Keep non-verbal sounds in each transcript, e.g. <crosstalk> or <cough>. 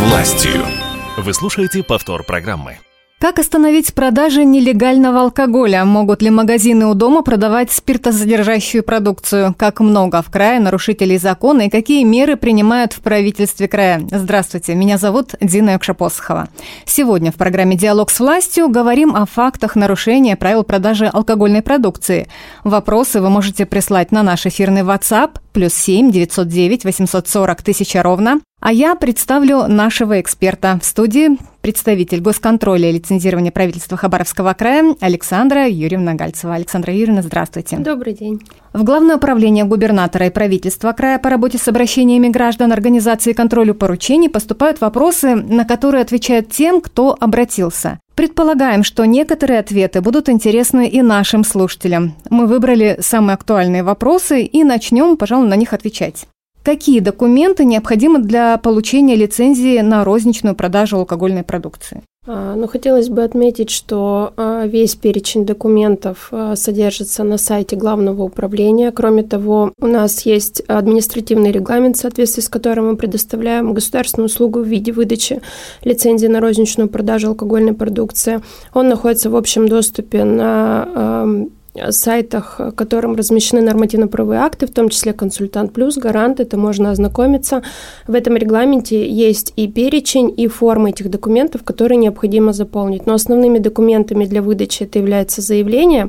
властью. Вы слушаете повтор программы. Как остановить продажи нелегального алкоголя? Могут ли магазины у дома продавать спиртосодержащую продукцию? Как много в крае нарушителей закона и какие меры принимают в правительстве края? Здравствуйте, меня зовут Дина Якшапосхова. Сегодня в программе «Диалог с властью» говорим о фактах нарушения правил продажи алкогольной продукции. Вопросы вы можете прислать на наш эфирный WhatsApp плюс 7 909 840 тысяча ровно. А я представлю нашего эксперта в студии представитель госконтроля и лицензирования правительства Хабаровского края Александра Юрьевна Гальцева. Александра Юрьевна, здравствуйте. Добрый день. В Главное управление губернатора и правительства края по работе с обращениями граждан организации контролю поручений поступают вопросы, на которые отвечают тем, кто обратился. Предполагаем, что некоторые ответы будут интересны и нашим слушателям. Мы выбрали самые актуальные вопросы и начнем, пожалуй, на них отвечать. Какие документы необходимы для получения лицензии на розничную продажу алкогольной продукции? А, ну, хотелось бы отметить, что а, весь перечень документов а, содержится на сайте Главного управления. Кроме того, у нас есть административный регламент, в соответствии с которым мы предоставляем государственную услугу в виде выдачи лицензии на розничную продажу алкогольной продукции. Он находится в общем доступе на сайтах, которым размещены нормативно-правовые акты, в том числе «Консультант плюс», «Гарант», это можно ознакомиться. В этом регламенте есть и перечень, и формы этих документов, которые необходимо заполнить. Но основными документами для выдачи это является заявление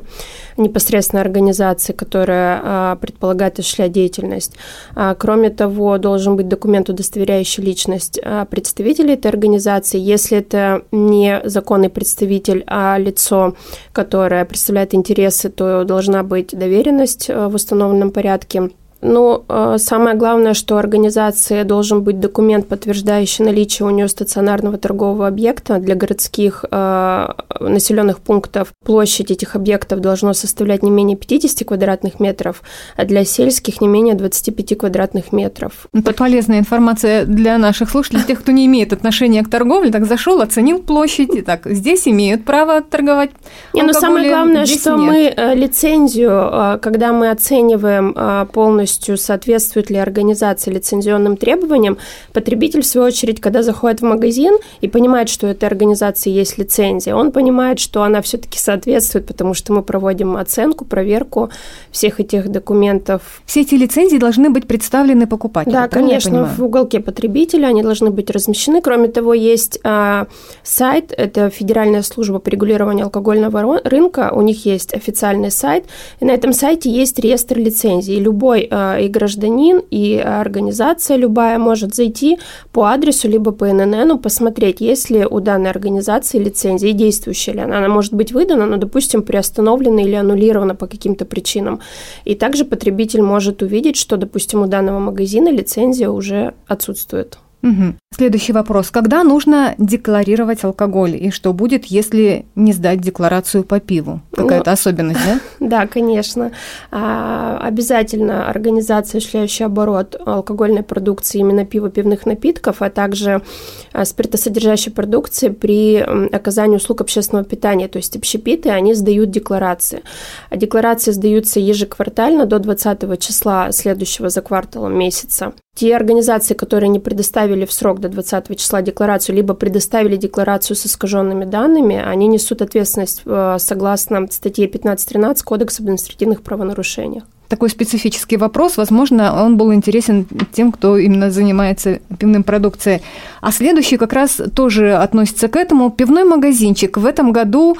непосредственно организации, которая а, предполагает осуществлять деятельность. А, кроме того, должен быть документ, удостоверяющий личность а, представителя этой организации. Если это не законный представитель, а лицо, которое представляет интересы то должна быть доверенность э, в установленном порядке. Ну, э, самое главное, что организации должен быть документ, подтверждающий наличие у нее стационарного торгового объекта для городских э, населенных пунктов. Площадь этих объектов должна составлять не менее 50 квадратных метров, а для сельских не менее 25 квадратных метров. Это Под... полезная информация для наших слушателей, тех, кто не имеет отношения к торговле, так зашел, оценил площадь, и так здесь имеют право торговать. Не, но самое главное, что нет. мы э, лицензию, э, когда мы оцениваем полностью полностью соответствует ли организация лицензионным требованиям, потребитель, в свою очередь, когда заходит в магазин и понимает, что у этой организации есть лицензия, он понимает, что она все-таки соответствует, потому что мы проводим оценку, проверку всех этих документов. Все эти лицензии должны быть представлены покупателю. Да, конечно, в уголке потребителя они должны быть размещены. Кроме того, есть а, сайт, это Федеральная служба по регулированию алкогольного рынка, у них есть официальный сайт, и на этом сайте есть реестр лицензий. Любой а, и гражданин, и организация любая может зайти по адресу либо по ННН, посмотреть, есть ли у данной организации лицензия и действующая ли она. Она может быть выдана, но, допустим, приостановлена или аннулирована по каким-то причинам. И также потребитель может увидеть, что, допустим, у данного магазина лицензия уже отсутствует. Угу. Следующий вопрос. Когда нужно декларировать алкоголь? И что будет, если не сдать декларацию по пиву? Какая-то ну, особенность, да? <laughs> Да, конечно. А, обязательно организация, осуществляющая оборот алкогольной продукции, именно пива, пивных напитков, а также а, спиртосодержащей продукции при оказании услуг общественного питания, то есть общепиты, они сдают декларации. А декларации сдаются ежеквартально до 20 числа следующего за кварталом месяца. Те организации, которые не предоставили в срок до 20 числа декларацию, либо предоставили декларацию с искаженными данными, они несут ответственность э, согласно статье 15.13 Кодекса об административных правонарушениях такой специфический вопрос. Возможно, он был интересен тем, кто именно занимается пивным продукцией. А следующий как раз тоже относится к этому. Пивной магазинчик в этом году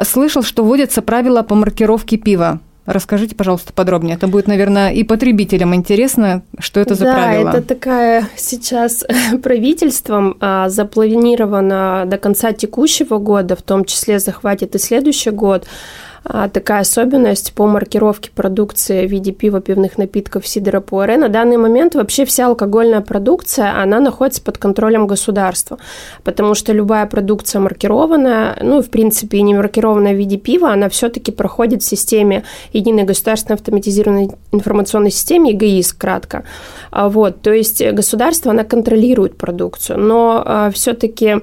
слышал, что вводятся правила по маркировке пива. Расскажите, пожалуйста, подробнее. Это будет, наверное, и потребителям интересно, что это за да, правила. Да, это такая сейчас <laughs> правительством а, запланирована до конца текущего года, в том числе захватит и следующий год, такая особенность по маркировке продукции в виде пива, пивных напитков, сидора, пуаре. На данный момент вообще вся алкогольная продукция, она находится под контролем государства, потому что любая продукция маркированная, ну, в принципе, и не маркированная в виде пива, она все-таки проходит в системе единой государственной автоматизированной информационной системе, ЕГИС, кратко. А, вот, то есть государство, она контролирует продукцию, но а, все-таки а,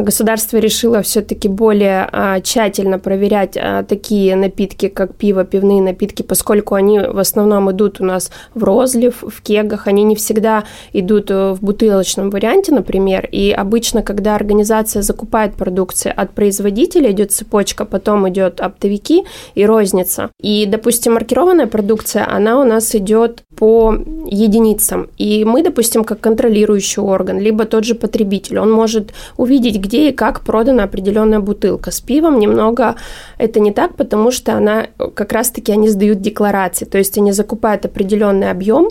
государство решило все-таки более а, тщательно проверять а, такие напитки, как пиво, пивные напитки, поскольку они в основном идут у нас в розлив, в кегах, они не всегда идут э, в бутылочном варианте, например, и обычно, когда организация закупает продукцию от производителя, идет цепочка, потом идет оптовики и розница. И, допустим, маркированная продукция, она у нас идет по единицам. И мы, допустим, как контролирующий орган, либо тот же потребитель, он может увидеть, где и как продана определенная бутылка. С пивом немного это не так, потому что она как раз-таки они сдают декларации, то есть они закупают определенный объем,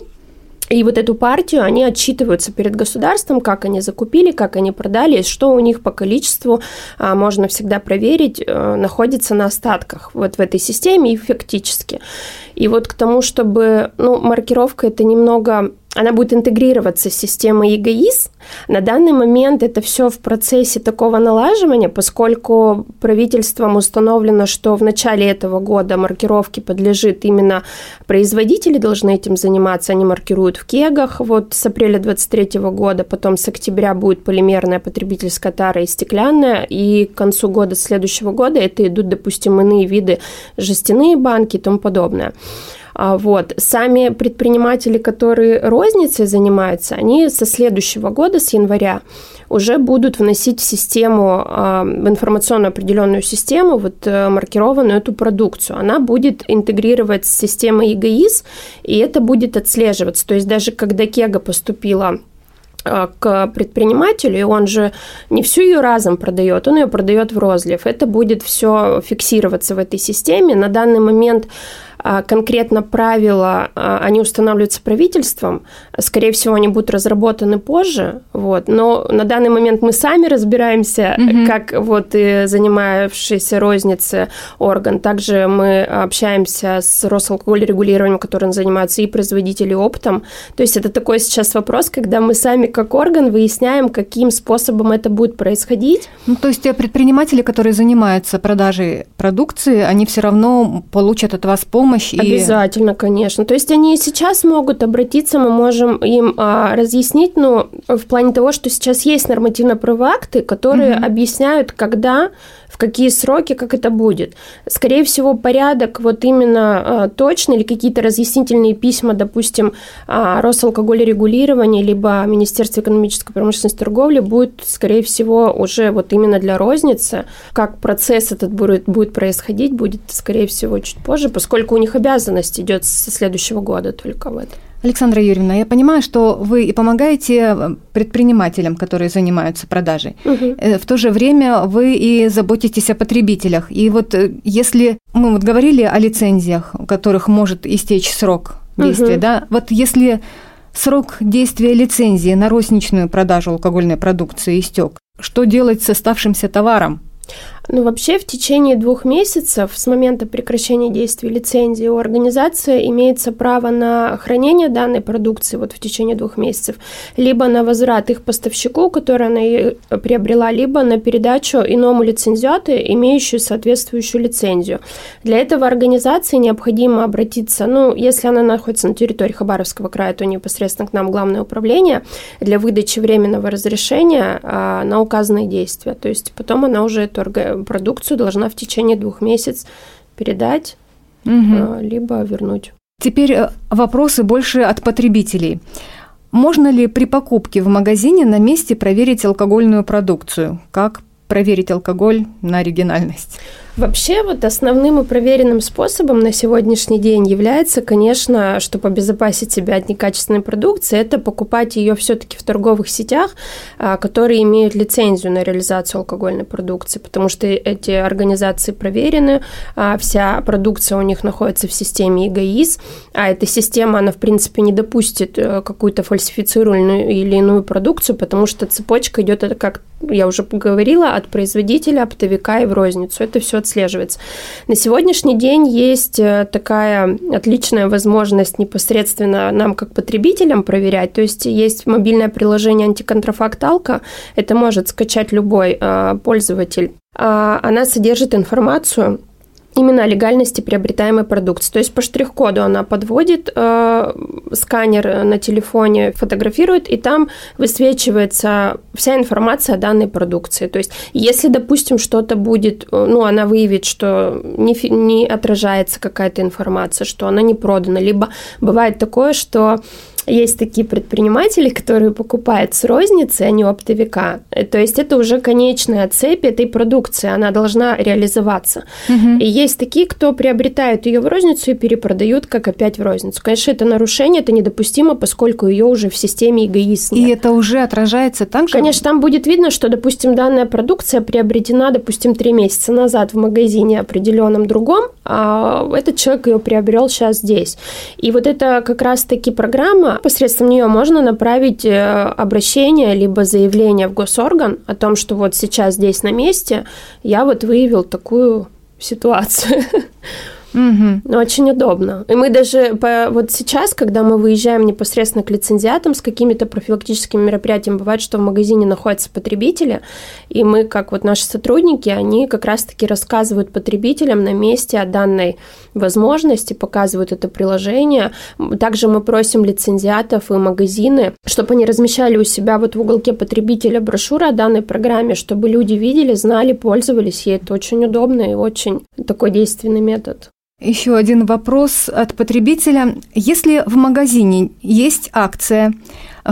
и вот эту партию они отчитываются перед государством, как они закупили, как они продали, что у них по количеству а, можно всегда проверить, а, находится на остатках вот в этой системе и фактически. И вот к тому, чтобы, ну, маркировка это немного она будет интегрироваться с системой ЕГАИС. На данный момент это все в процессе такого налаживания, поскольку правительством установлено, что в начале этого года маркировки подлежит именно производители должны этим заниматься, они маркируют в кегах, вот с апреля 2023 года, потом с октября будет полимерная потребительская тара и стеклянная, и к концу года следующего года это идут, допустим, иные виды жестяные банки и тому подобное. А, вот. Сами предприниматели, которые розницей занимаются, они со следующего года, с января, уже будут вносить в систему, а, в информационную определенную систему, вот э, маркированную эту продукцию. Она будет интегрировать с системой ЕГАИС, и это будет отслеживаться. То есть даже когда Кега поступила а, к предпринимателю, и он же не всю ее разом продает, он ее продает в розлив. Это будет все фиксироваться в этой системе. На данный момент конкретно правила, а, они устанавливаются правительством. Скорее всего, они будут разработаны позже. Вот. Но на данный момент мы сами разбираемся, угу. как вот и занимавшийся розницы орган. Также мы общаемся с Росалкогольрегулированием, которым занимаются и производители оптом. То есть это такой сейчас вопрос, когда мы сами как орган выясняем, каким способом это будет происходить. Ну, то есть те предприниматели, которые занимаются продажей продукции, они все равно получат от вас помощь помощь. И... Обязательно, конечно. То есть они сейчас могут обратиться, мы можем им а, разъяснить, ну, в плане того, что сейчас есть нормативно-правовые акты, которые угу. объясняют, когда в какие сроки, как это будет. Скорее всего, порядок вот именно а, точный или какие-то разъяснительные письма, допустим, а, Росалкогольрегулирования, либо Министерство экономической промышленности и торговли будет, скорее всего, уже вот именно для розницы. Как процесс этот будет, будет происходить, будет, скорее всего, чуть позже, поскольку у них обязанность идет со следующего года только в этом. Александра Юрьевна, я понимаю, что вы и помогаете э, предпринимателям, которые занимаются продажей. Угу. В то же время вы и заботитесь о потребителях. И вот э, если мы вот говорили о лицензиях, у которых может истечь срок действия, угу. да, вот если срок действия лицензии на розничную продажу алкогольной продукции истек, что делать с оставшимся товаром? Ну, вообще, в течение двух месяцев с момента прекращения действия лицензии у организации имеется право на хранение данной продукции вот в течение двух месяцев, либо на возврат их поставщику, который она приобрела, либо на передачу иному лицензиату, имеющую соответствующую лицензию. Для этого организации необходимо обратиться, ну, если она находится на территории Хабаровского края, то непосредственно к нам Главное управление для выдачи временного разрешения а, на указанные действия. То есть потом она уже эту продукцию должна в течение двух месяцев передать, угу. либо вернуть. Теперь э, вопросы больше от потребителей. Можно ли при покупке в магазине на месте проверить алкогольную продукцию? Как проверить алкоголь на оригинальность? Вообще, вот основным и проверенным способом на сегодняшний день является, конечно, чтобы обезопасить себя от некачественной продукции, это покупать ее все-таки в торговых сетях, а, которые имеют лицензию на реализацию алкогольной продукции, потому что эти организации проверены, а, вся продукция у них находится в системе ЕГАИС, а эта система, она, в принципе, не допустит э, какую-то фальсифицированную или иную продукцию, потому что цепочка идет, это как я уже говорила, от производителя, оптовика и в розницу. Это все отслеживается. На сегодняшний день есть э, такая отличная возможность непосредственно нам, как потребителям, проверять. То есть есть мобильное приложение антиконтрафакт Алка. Это может скачать любой э, пользователь. А она содержит информацию именно легальности приобретаемой продукции. То есть по штрих-коду она подводит э, сканер на телефоне, фотографирует, и там высвечивается вся информация о данной продукции. То есть если, допустим, что-то будет, ну, она выявит, что не, не отражается какая-то информация, что она не продана, либо бывает такое, что есть такие предприниматели, которые покупают с розницы, а не оптовика. То есть это уже конечная цепь этой продукции, она должна реализоваться. Угу. И есть такие, кто приобретают ее в розницу и перепродают, как опять в розницу. Конечно, это нарушение, это недопустимо, поскольку ее уже в системе эгоист И это уже отражается так же? Конечно, там будет видно, что, допустим, данная продукция приобретена, допустим, три месяца назад в магазине определенном другом, а этот человек ее приобрел сейчас здесь. И вот это как раз-таки программа, посредством нее можно направить э, обращение либо заявление в госорган о том, что вот сейчас здесь на месте я вот выявил такую ситуацию. <laughs> Угу. Очень удобно. И мы даже по, вот сейчас, когда мы выезжаем непосредственно к лицензиатам с какими-то профилактическими мероприятиями, бывает, что в магазине находятся потребители, и мы, как вот наши сотрудники, они как раз-таки рассказывают потребителям на месте о данной возможности, показывают это приложение. Также мы просим лицензиатов и магазины, чтобы они размещали у себя вот в уголке потребителя брошюры о данной программе, чтобы люди видели, знали, пользовались, и это очень удобно и очень такой действенный метод. Еще один вопрос от потребителя. Если в магазине есть акция,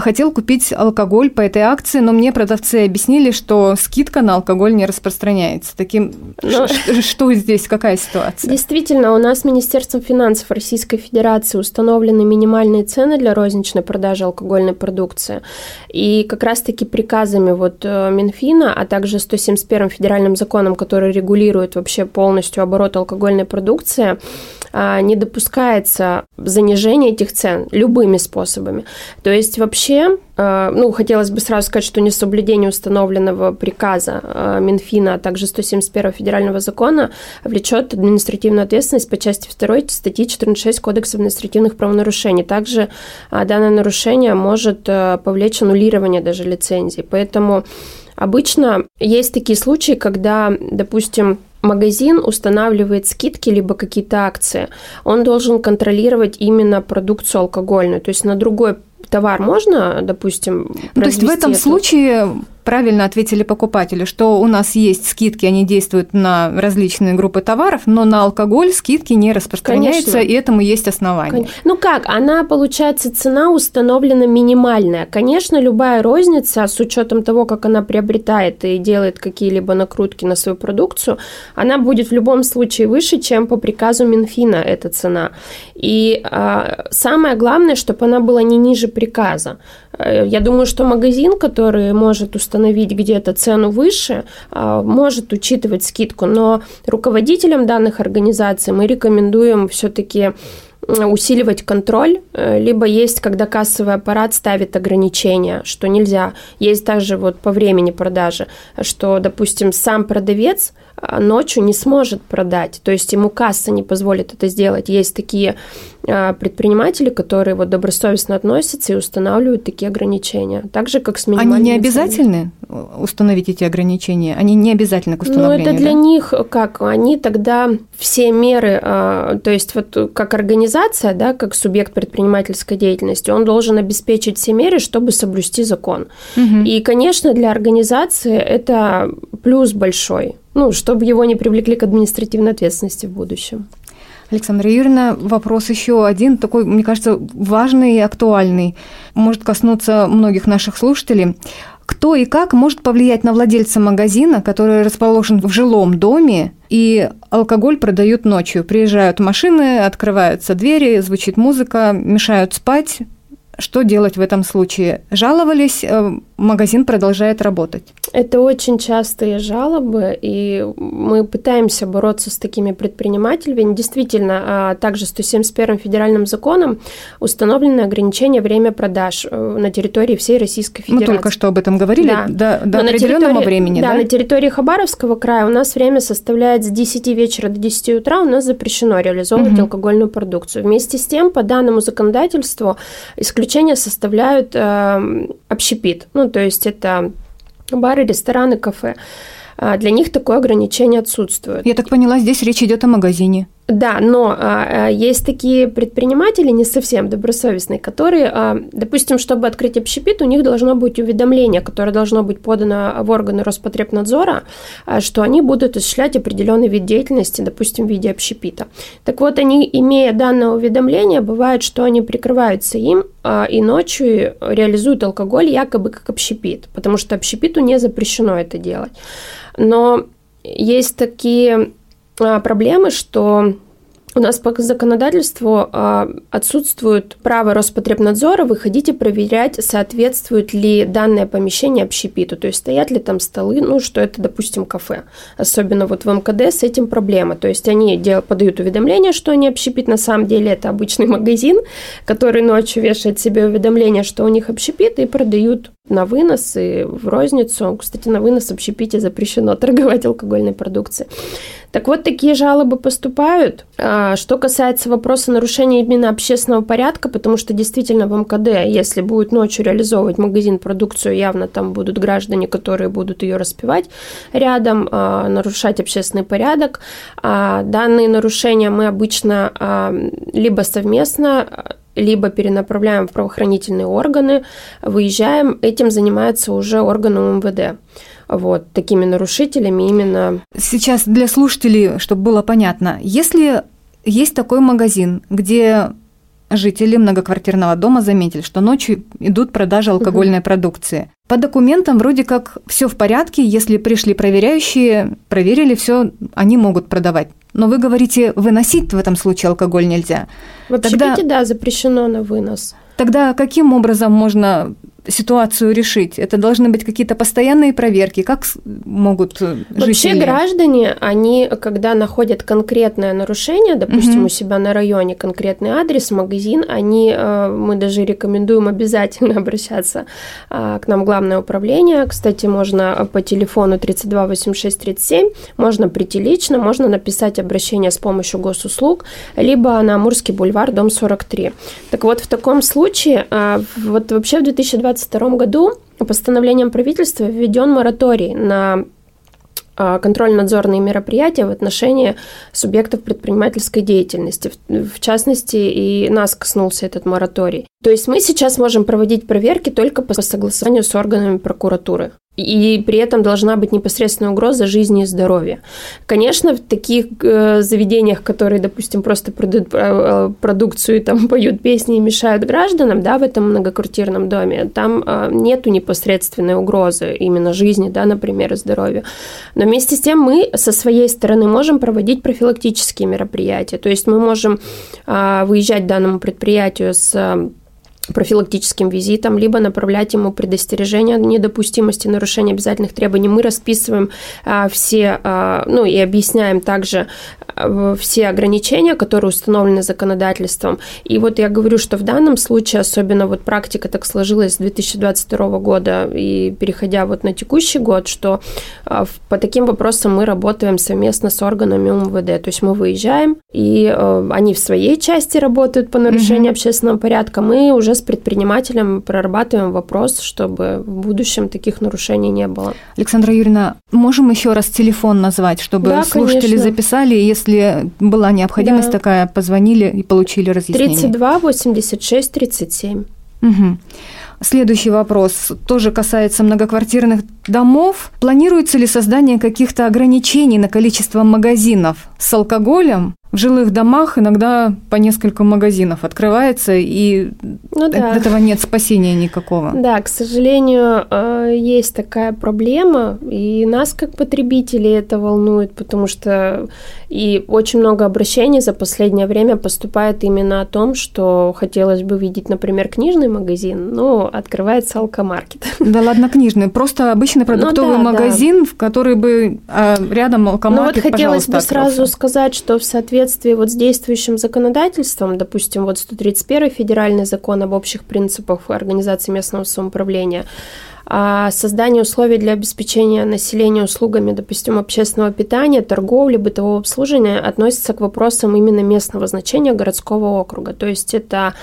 хотел купить алкоголь по этой акции, но мне продавцы объяснили, что скидка на алкоголь не распространяется. Таким, но... Ну, что здесь, какая ситуация? Действительно, у нас Министерством финансов Российской Федерации установлены минимальные цены для розничной продажи алкогольной продукции. И как раз-таки приказами вот э, Минфина, а также 171 федеральным законом, который регулирует вообще полностью оборот алкогольной продукции, а, не допускается занижение этих цен любыми способами. То есть вообще, а, ну, хотелось бы сразу сказать, что несоблюдение установленного приказа а, Минфина, а также 171 федерального закона влечет административную ответственность по части 2 статьи 14.6 Кодекса административных правонарушений. Также данное нарушение может повлечь аннулирование даже лицензии. Поэтому обычно есть такие случаи, когда, допустим, магазин устанавливает скидки либо какие-то акции, он должен контролировать именно продукцию алкогольную. То есть на другой товар можно, допустим, ну, То есть в этом случае правильно ответили покупатели, что у нас есть скидки, они действуют на различные группы товаров, но на алкоголь скидки не распространяются, Конечно. и этому есть основания. Ну как, она, получается, цена установлена минимальная. Конечно, любая розница, с учетом того, как она приобретает и делает какие-либо накрутки на свою продукцию, она будет в любом случае выше, чем по приказу Минфина эта цена. И а, самое главное, чтобы она была не ниже приказа. Э, я думаю, что магазин, который может установить где-то цену выше, а, может учитывать скидку, но руководителям данных организаций мы рекомендуем все-таки усиливать контроль, э, либо есть, когда кассовый аппарат ставит ограничения, что нельзя. Есть также вот по времени продажи, что, допустим, сам продавец а, ночью не сможет продать, то есть ему касса не позволит это сделать. Есть такие предприниматели, которые вот добросовестно относятся и устанавливают такие ограничения, так же как с минимальными Они не обязательны установить эти ограничения? Они не обязательны к установлению? Ну, это для да? них как? Они тогда все меры, то есть вот как организация, да, как субъект предпринимательской деятельности, он должен обеспечить все меры, чтобы соблюсти закон. Угу. И, конечно, для организации это плюс большой ну, чтобы его не привлекли к административной ответственности в будущем. Александра Юрьевна, вопрос еще один, такой, мне кажется, важный и актуальный, может коснуться многих наших слушателей. Кто и как может повлиять на владельца магазина, который расположен в жилом доме, и алкоголь продают ночью? Приезжают машины, открываются двери, звучит музыка, мешают спать, что делать в этом случае? Жаловались, э, магазин продолжает работать. Это очень частые жалобы, и мы пытаемся бороться с такими предпринимателями. Действительно, а также 171 федеральным законом установлено ограничение время продаж э, на территории всей Российской Федерации. Мы только что об этом говорили, да. до, до определенного времени. Да, да, на территории Хабаровского края у нас время составляет с 10 вечера до 10 утра, у нас запрещено реализовывать угу. алкогольную продукцию. Вместе с тем, по данному законодательству, исключение составляют э, общепит, ну, то есть это бары, рестораны, кафе. а, для них такое ограничение отсутствует. Я так поняла, здесь речь идет о магазине. Да, но а, а, есть такие предприниматели не совсем добросовестные, которые, а, допустим, чтобы открыть общепит, у них должно быть уведомление, которое должно быть подано в органы Роспотребнадзора, а, что они будут осуществлять определенный вид деятельности, допустим, в виде общепита. Так вот, они, имея данное уведомление, бывает, что они прикрываются им а, и ночью реализуют алкоголь якобы как общепит, потому что общепиту не запрещено это делать. Но есть такие проблемы, что у нас по законодательству э, отсутствует право Роспотребнадзора выходить и проверять, соответствует ли данное помещение общепиту, то есть стоят ли там столы, ну, что это, допустим, кафе. Особенно вот в МКД с этим проблема. То есть они дел, подают уведомление, что они общепит, на самом деле это обычный <laughs> магазин, который ночью вешает себе уведомление, что у них общепит, и продают на вынос и в розницу. Кстати, на вынос общепите запрещено <laughs> торговать алкогольной продукцией. Так вот, такие жалобы поступают. А, что касается вопроса нарушения именно общественного порядка, потому что действительно в МКД, если будет ночью реализовывать магазин продукцию, явно там будут граждане, которые будут ее распивать рядом, а, нарушать общественный порядок. А, данные нарушения мы обычно либо совместно либо перенаправляем в правоохранительные органы, выезжаем, этим занимается уже органы МВД. Вот, такими нарушителями именно. Сейчас для слушателей, чтобы было понятно, если есть такой магазин, где жители многоквартирного дома заметили, что ночью идут продажи алкогольной угу. продукции. По документам вроде как все в порядке, если пришли проверяющие, проверили все, они могут продавать. Но вы говорите, выносить в этом случае алкоголь нельзя. В общепите, Тогда... да, запрещено на вынос. Тогда каким образом можно ситуацию решить? Это должны быть какие-то постоянные проверки? Как могут э, Вообще жители? граждане, они, когда находят конкретное нарушение, допустим, угу. у себя на районе конкретный адрес, магазин, они, э, мы даже рекомендуем обязательно <laughs> обращаться а, к нам в главное управление. Кстати, можно по телефону 32 86 37, можно прийти лично, можно написать обращение с помощью госуслуг, либо на Амурский бульвар, дом 43. Так вот, в таком случае, вот вообще в 2020 2022 году постановлением правительства введен мораторий на а, контрольно-надзорные мероприятия в отношении субъектов предпринимательской деятельности. В частности, и нас коснулся этот мораторий. То есть мы сейчас можем проводить проверки только по согласованию с органами прокуратуры и при этом должна быть непосредственная угроза жизни и здоровья. Конечно, в таких э, заведениях, которые, допустим, просто продают э, продукцию там <laughs> поют песни и мешают гражданам, да, в этом многоквартирном доме, там э, нету непосредственной угрозы именно жизни, да, например, и здоровью. Но вместе с тем мы со своей стороны можем проводить профилактические мероприятия, то есть мы можем э, выезжать данному предприятию с профилактическим визитом, либо направлять ему предостережение о недопустимости нарушения обязательных требований. Мы расписываем а, все, а, ну и объясняем также а, все ограничения, которые установлены законодательством. И вот я говорю, что в данном случае, особенно вот практика так сложилась с 2022 года и переходя вот на текущий год, что а, по таким вопросам мы работаем совместно с органами МВД. То есть мы выезжаем, и а, они в своей части работают по нарушению mm-hmm. общественного порядка, мы уже с предпринимателем прорабатываем вопрос, чтобы в будущем таких нарушений не было. Александра Юрьевна, можем еще раз телефон назвать, чтобы да, слушатели конечно. записали, если была необходимость да. такая, позвонили и получили разъяснение. 32 86 37. Угу. Следующий вопрос тоже касается многоквартирных домов. Планируется ли создание каких-то ограничений на количество магазинов с алкоголем в жилых домах иногда по несколько магазинов открывается, и ну, да. от этого нет спасения никакого. Да, к сожалению, э, есть такая проблема, и нас как потребителей это волнует, потому что и очень много обращений за последнее время поступает именно о том, что хотелось бы видеть, например, книжный магазин, но открывается алкомаркет. Да ладно, книжный, просто обычный продуктовый ну, да, магазин, да. в который бы а рядом алкомаркет, Ну вот хотелось бы сразу сказать, что в соответствии соответствии вот с действующим законодательством, допустим, вот 131 федеральный закон об общих принципах организации местного самоуправления, создание условий для обеспечения населения услугами, допустим, общественного питания, торговли, бытового обслуживания относится к вопросам именно местного значения городского округа. То есть это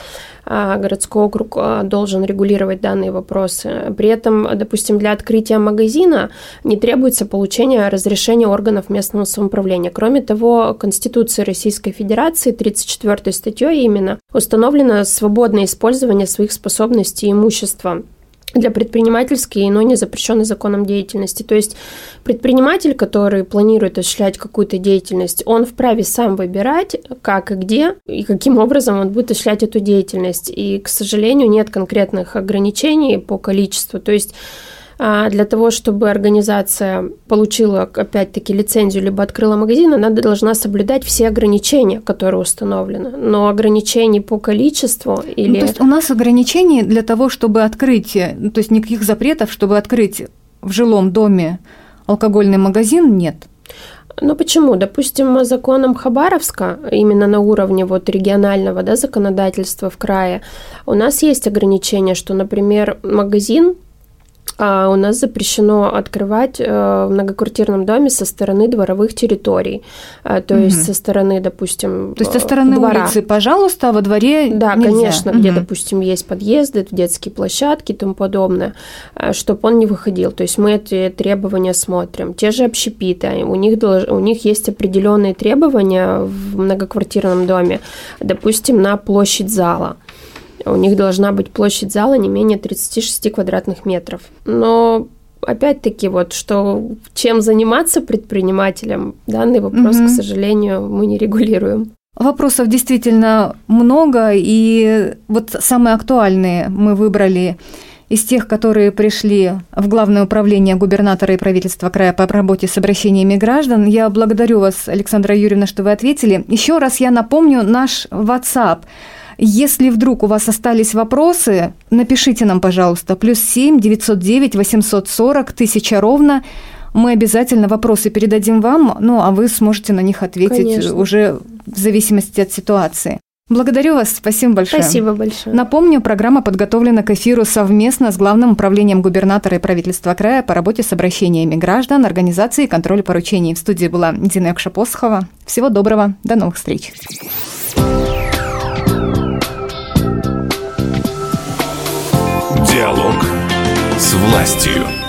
а, городской округ а, должен регулировать данные вопросы. При этом, допустим, для открытия магазина не требуется получение разрешения органов местного самоуправления. Кроме того, Конституцией Российской Федерации 34 статьей именно установлено свободное использование своих способностей и имущества для предпринимательской, но не запрещенной законом деятельности. То есть предприниматель, который планирует осуществлять какую-то деятельность, он вправе сам выбирать, как и где, и каким образом он будет осуществлять эту деятельность. И, к сожалению, нет конкретных ограничений по количеству. То есть для того, чтобы организация получила, опять-таки, лицензию, либо открыла магазин, она должна соблюдать все ограничения, которые установлены. Но ограничений по количеству или... Ну, то есть у нас ограничений для того, чтобы открыть, ну, то есть никаких запретов, чтобы открыть в жилом доме алкогольный магазин, нет. Ну почему? Допустим, законом Хабаровска, именно на уровне вот регионального да, законодательства в крае, у нас есть ограничение, что, например, магазин а у нас запрещено открывать э, в многоквартирном доме со стороны дворовых территорий. А, то угу. есть со стороны, допустим, То есть со стороны двора. улицы, пожалуйста, а во дворе Да, нельзя. конечно, угу. где, допустим, есть подъезды, детские площадки и тому подобное, чтобы он не выходил. То есть мы эти требования смотрим. Те же общепиты, у них, у них есть определенные требования в многоквартирном доме, допустим, на площадь зала. У них должна быть площадь зала не менее 36 квадратных метров. Но опять-таки вот, что чем заниматься предпринимателем, данный вопрос, угу. к сожалению, мы не регулируем. Вопросов действительно много, и вот самые актуальные мы выбрали из тех, которые пришли в Главное управление губернатора и правительства края по работе с обращениями граждан. Я благодарю вас, Александра Юрьевна, что вы ответили. Еще раз я напомню наш WhatsApp – если вдруг у вас остались вопросы, напишите нам, пожалуйста, плюс 7 909 840 1000 ровно. Мы обязательно вопросы передадим вам, ну а вы сможете на них ответить Конечно. уже в зависимости от ситуации. Благодарю вас, спасибо большое. Спасибо большое. Напомню, программа подготовлена к эфиру совместно с Главным управлением губернатора и правительства края по работе с обращениями граждан, организации и контроля поручений. В студии была Дина Якшапосхова. Всего доброго, до новых встреч. С властью.